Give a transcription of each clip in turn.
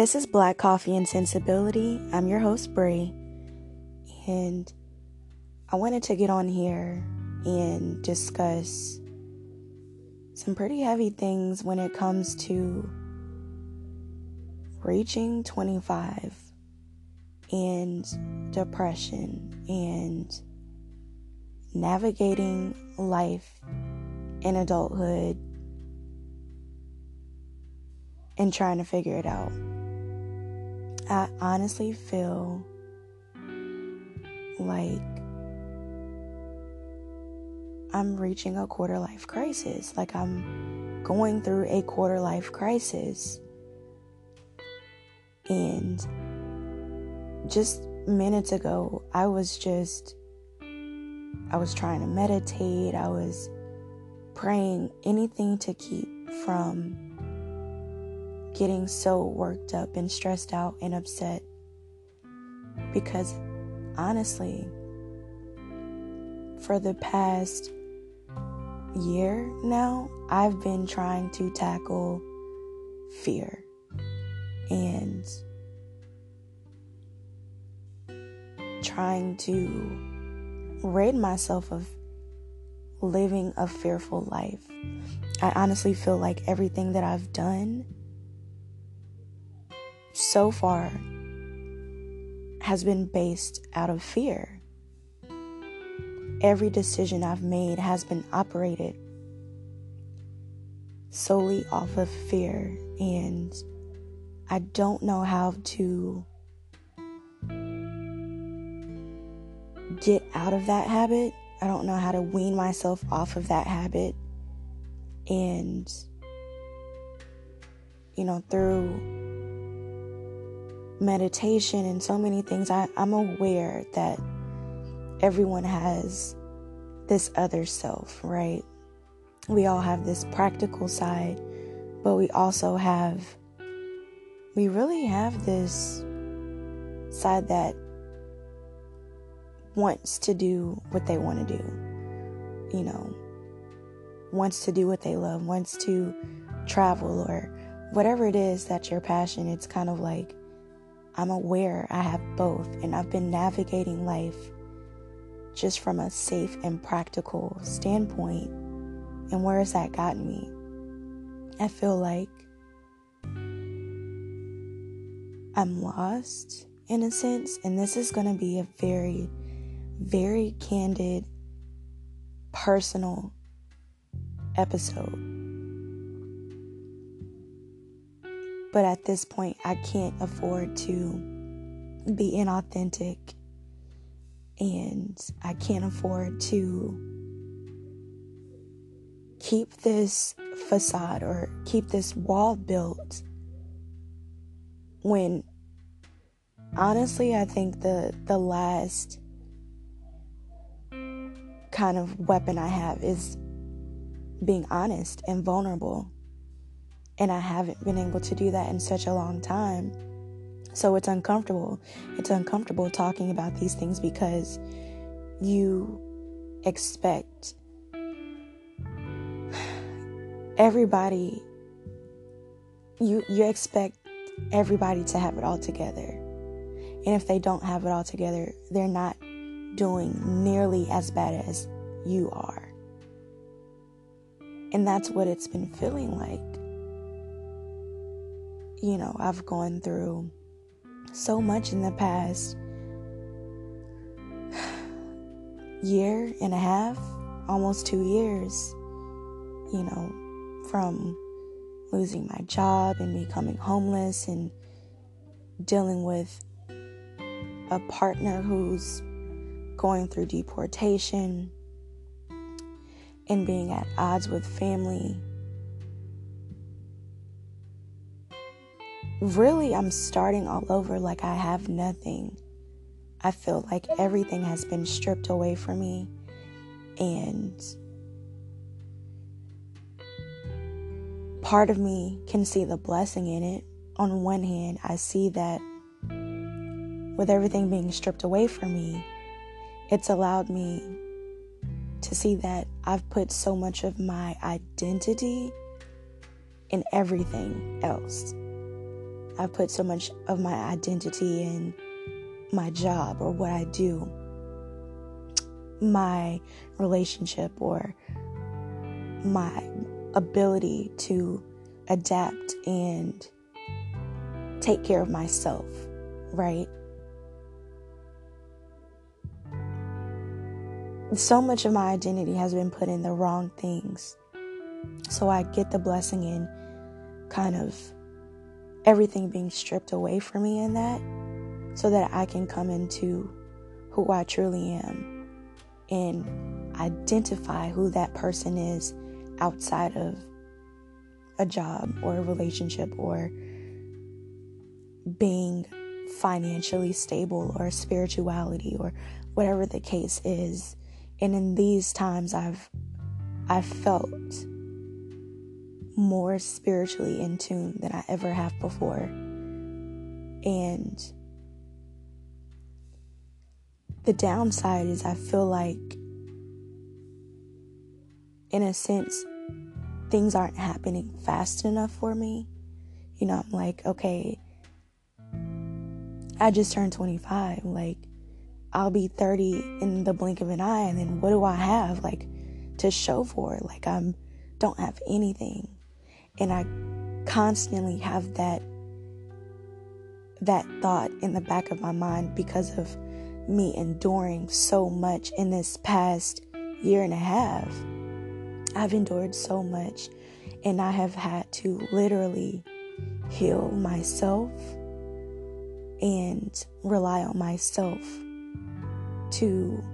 This is Black Coffee and Sensibility. I'm your host, Brie, and I wanted to get on here and discuss some pretty heavy things when it comes to reaching 25 and depression and navigating life in adulthood and trying to figure it out. I honestly feel like I'm reaching a quarter life crisis. Like I'm going through a quarter life crisis. And just minutes ago, I was just, I was trying to meditate. I was praying anything to keep from getting so worked up and stressed out and upset. Because honestly, for the past year now, I've been trying to tackle fear and trying to rid myself of living a fearful life. I honestly feel like everything that I've done so far has been based out of fear. Every decision I've made has been operated solely off of fear, and I don't know how to get out of that habit. I don't know how to wean myself off of that habit. And, you know, through meditation and so many things, I, I'm aware that everyone has this other self, right? We all have this practical side, but we also have, we really have this side that wants to do what they want to do, you know, wants to do what they love, wants to travel or whatever it is that your passion, it's kind of like I'm aware I have both, and I've been navigating life just from a safe and practical standpoint. And where has that gotten me? I feel like I'm lost in a sense, and this is going to be a very, very candid, personal episode. But at this point, I can't afford to be inauthentic. And I can't afford to keep this facade or keep this wall built when honestly I think the the last kind of weapon I have is being honest and vulnerable and I haven't been able to do that in such a long time. So it's uncomfortable. It's uncomfortable talking about these things because you expect everybody you you expect everybody to have it all together. And if they don't have it all together, they're not doing nearly as bad as you are. And that's what it's been feeling like you know, I've gone through so much in the past year and a half, almost two years, you know, from losing my job and becoming homeless and dealing with a partner who's going through deportation and being at odds with family really I'm starting all over like I have nothing. I feel like everything has been stripped away from me and part of me can see the blessing in it. On one hand, I see that with everything being stripped away from me, it's allowed me to see that I've put so much of my identity in everything else. I've put so much of my identity in my job or what I do, my relationship or my ability to adapt and take care of myself, right? So much of my identity has been put in the wrong things. So I get the blessing in kind of everything being stripped away from me in that so that I can come into who I truly am and identify who that person is outside of a job or a relationship or being financially stable or spirituality or whatever the case is. And in these times I've I've felt more spiritually in tune than I ever have before. And the downside is I feel like in a sense things aren't happening fast enough for me. You know, I'm like, okay, I just turned 25. Like, I'll be 30 in the blink of an eye, and then what do I have, like, to show for? Like, I'm don't have anything, and I constantly have that that thought in the back of my mind because of me enduring so much in this past year and a half. I've endured so much, and I have had to literally heal myself and rely on myself to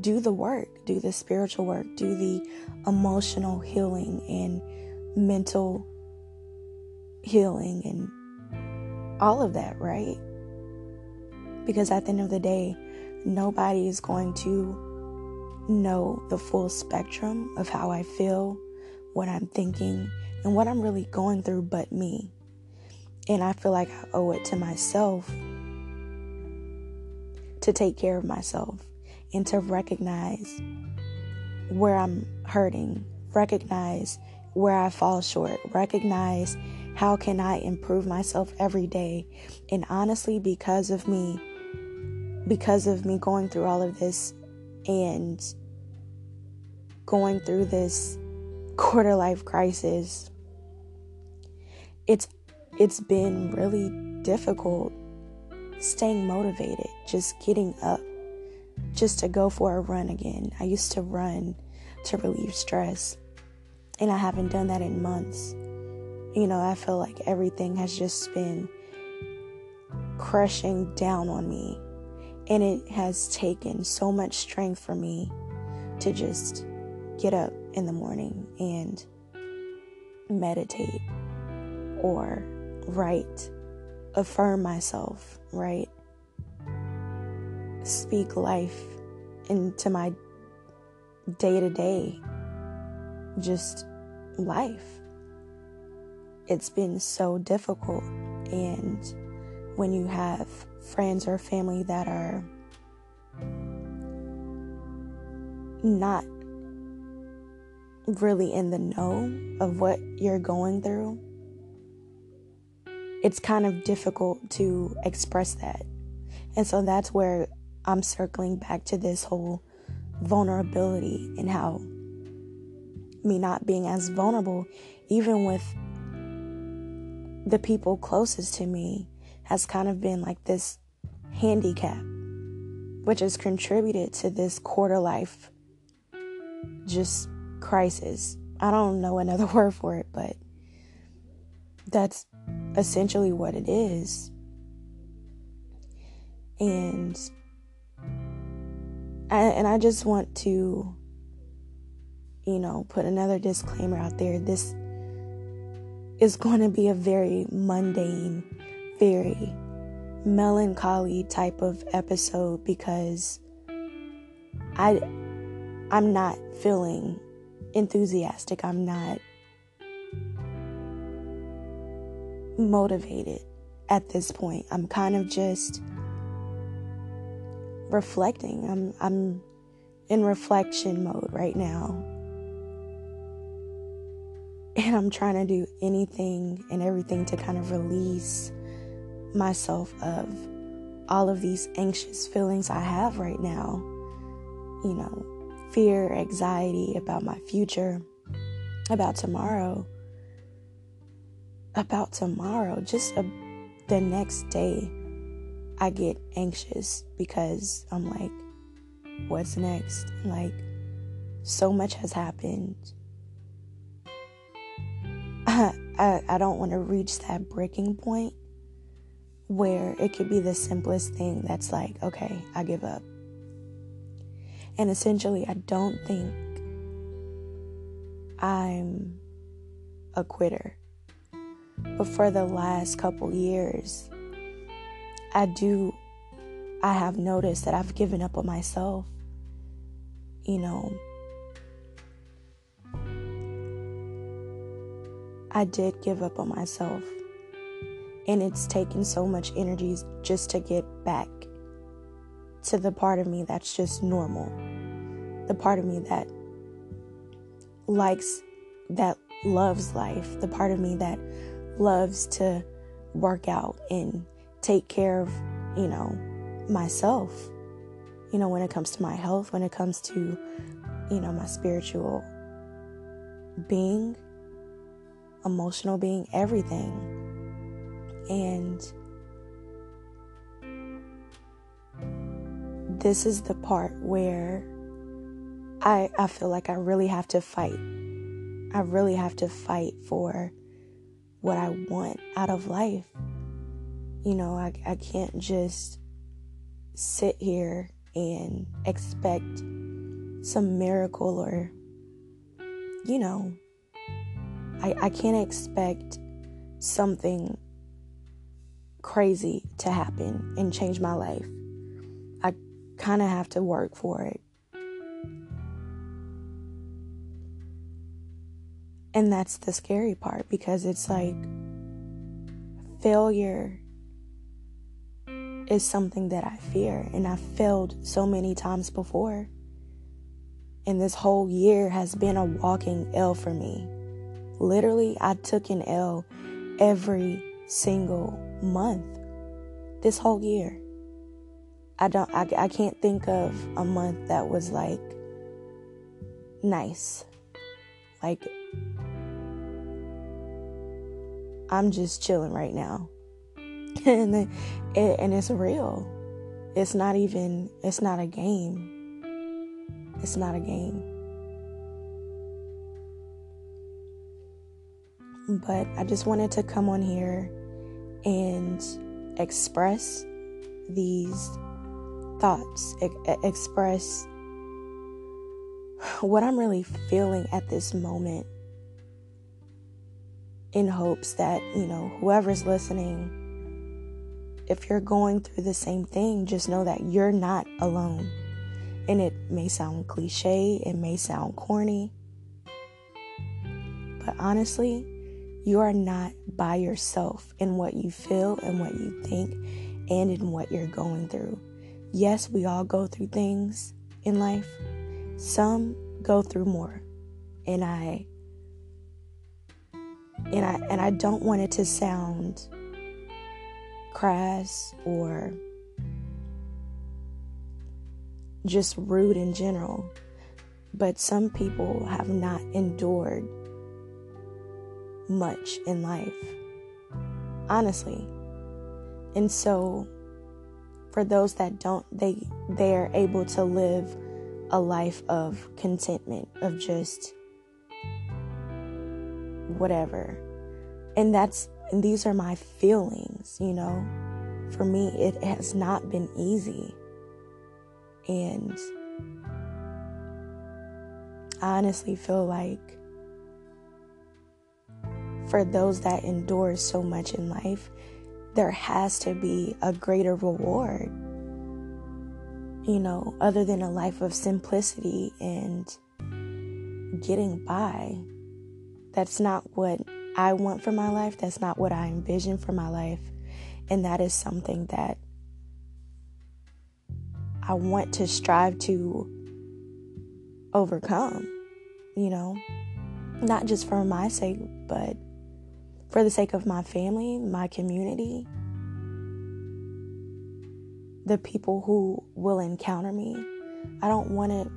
do the work, do the spiritual work, do the emotional healing and mental healing and all of that, right? Because at the end of the day, nobody is going to know the full spectrum of how I feel, what I'm thinking, and what I'm really going through but me. And I feel like I owe it to myself to take care of myself and to recognize where I'm hurting, recognize where I fall short, recognize how can I improve myself every day. And honestly, because of me, because of me going through all of this and going through this quarter life crisis, it's it's been really difficult staying motivated, just getting up, just to go for a run again. I used to run to relieve stress, and I haven't done that in months. You know, I feel like everything has just been crushing down on me, and it has taken so much strength for me to just get up in the morning and meditate or write, affirm myself, right? Speak life into my day to day, just life. It's been so difficult. And when you have friends or family that are not really in the know of what you're going through, it's kind of difficult to express that. And so that's where I'm circling back to this whole vulnerability and how me not being as vulnerable, even with the people closest to me, has kind of been like this handicap, which has contributed to this quarter life just crisis. I don't know another word for it, but that's essentially what it is. And I, and I just want to you know, put another disclaimer out there. This is going to be a very mundane, very melancholy type of episode because I I'm not feeling enthusiastic. I'm not motivated at this point. I'm kind of just reflecting. I'm I'm in reflection mode right now. And I'm trying to do anything and everything to kind of release myself of all of these anxious feelings I have right now. You know, fear, anxiety about my future, about tomorrow, about tomorrow, just a, the next day. I get anxious because I'm like, what's next? Like, so much has happened. I, I, don't want to reach that breaking point where it could be the simplest thing that's like, okay, I give up. And essentially, I don't think I'm a quitter. But for the last couple years, I do, I have noticed that I've given up on myself. You know, I did give up on myself. And it's taken so much energy just to get back to the part of me that's just normal. The part of me that likes, that loves life. The part of me that loves to work out and take care of, you know, myself. You know, when it comes to my health, when it comes to, you know, my spiritual being, emotional being, everything. And this is the part where I, I feel like I really have to fight. I really have to fight for what I want out of life. You know, I, I can't just sit here and expect some miracle or, you know, I, I can't expect something crazy to happen and change my life. I kind of have to work for it. And that's the scary part because it's like failure is something that I fear, and I've failed so many times before. And this whole year has been a walking L for me. Literally, I took an L every single month this whole year. I don't I, I can't think of a month that was like nice. Like I'm just chilling right now. and it, and it's real. It's not even it's not a game. It's not a game. But I just wanted to come on here and express these thoughts, e- express what I'm really feeling at this moment in hopes that, you know, whoever's listening, if you're going through the same thing, just know that you're not alone. And it may sound cliche, it may sound corny, but honestly, you are not by yourself in what you feel and what you think and in what you're going through. Yes, we all go through things in life. Some go through more. And I and I and I don't want it to sound crass or just rude in general. But some people have not endured much in life. Honestly. And so for those that don't they they are able to live a life of contentment of just whatever. And that's and these are my feelings, you know. For me it has not been easy. And I honestly feel like for those that endure so much in life, there has to be a greater reward. You know, other than a life of simplicity and getting by. That's not what I want for my life. That's not what I envision for my life. And that is something that I want to strive to overcome, you know? not just for my sake, but for the sake of my family, my community, the people who will encounter me. I don't want it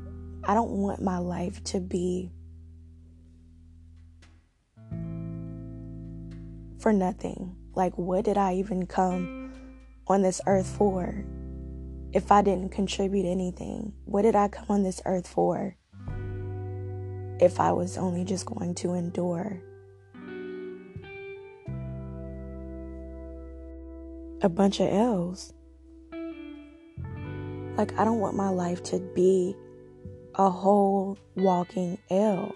I don't want my life to be for nothing. Like what did I even come on this earth for if I didn't contribute anything? What did I come on this earth for if I was only just going to endure? A bunch of L's. Like, I don't want my life to be a whole walking L.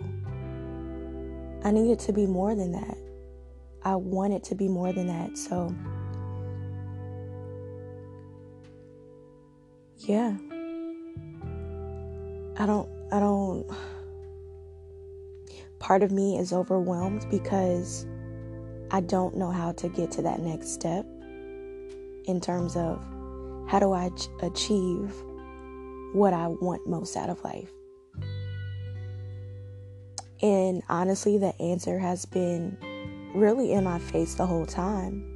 I need it to be more than that. I want it to be more than that. So, yeah. I don't, I don't. Part of me is overwhelmed because I don't know how to get to that next step in terms of how do I ch- achieve what I want most out of life? And honestly, the answer has been really in my face the whole time.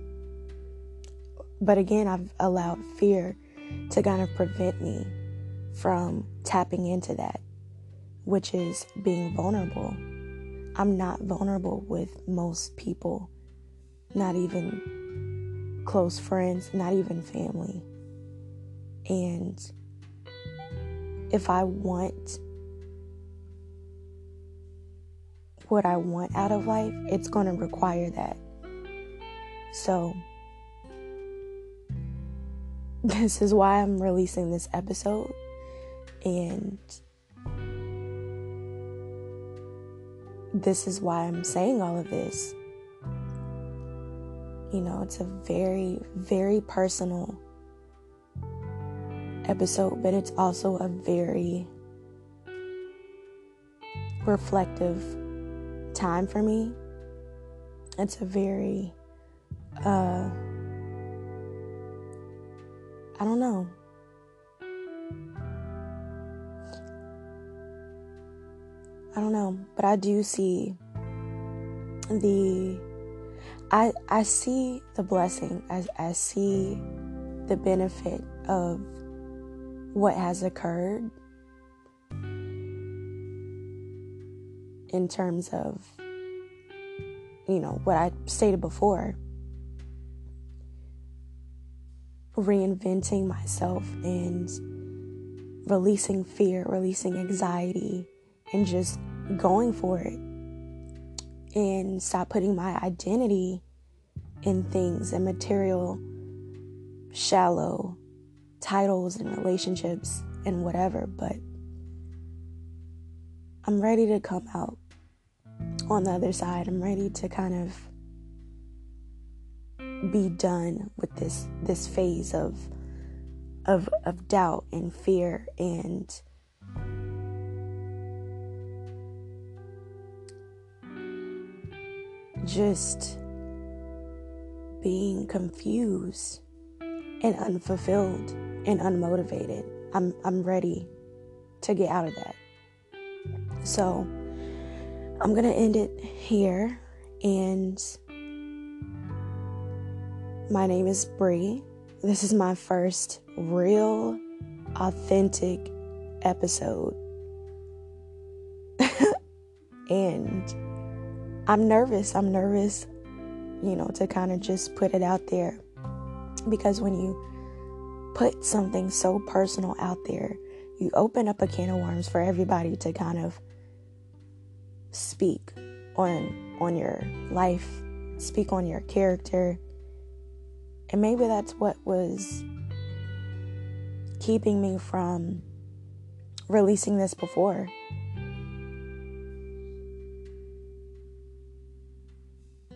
But again, I've allowed fear to kind of prevent me from tapping into that, which is being vulnerable. I'm not vulnerable with most people, not even close friends, not even family. And if I want what I want out of life, it's going to require that. So, this is why I'm releasing this episode. And this is why I'm saying all of this. You know, it's a very, very personal episode, but it's also a very reflective time for me. It's a very, uh, I don't know. I don't know, but I do see the I I see the blessing. I I see the benefit of what has occurred in terms of, you know, what I stated before reinventing myself and releasing fear, releasing anxiety, and just going for it. And stop putting my identity in things and material, shallow titles and relationships and whatever, but I'm ready to come out on the other side. I'm ready to kind of be done with this this phase of of of doubt and fear and just being confused and unfulfilled and unmotivated. I'm I'm ready to get out of that. So I'm gonna end it here and my name is Bree. This is my first real authentic episode. and I'm nervous. I'm nervous, you know, to kind of just put it out there because when you put something so personal out there, you open up a can of worms for everybody to kind of speak on on your life, speak on your character. And maybe that's what was keeping me from releasing this before.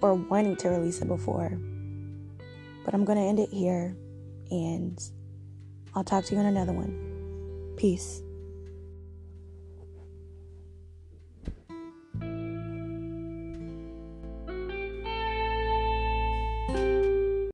Or wanting to release it before. But I'm going to end it here and I'll talk to you in another one. Peace.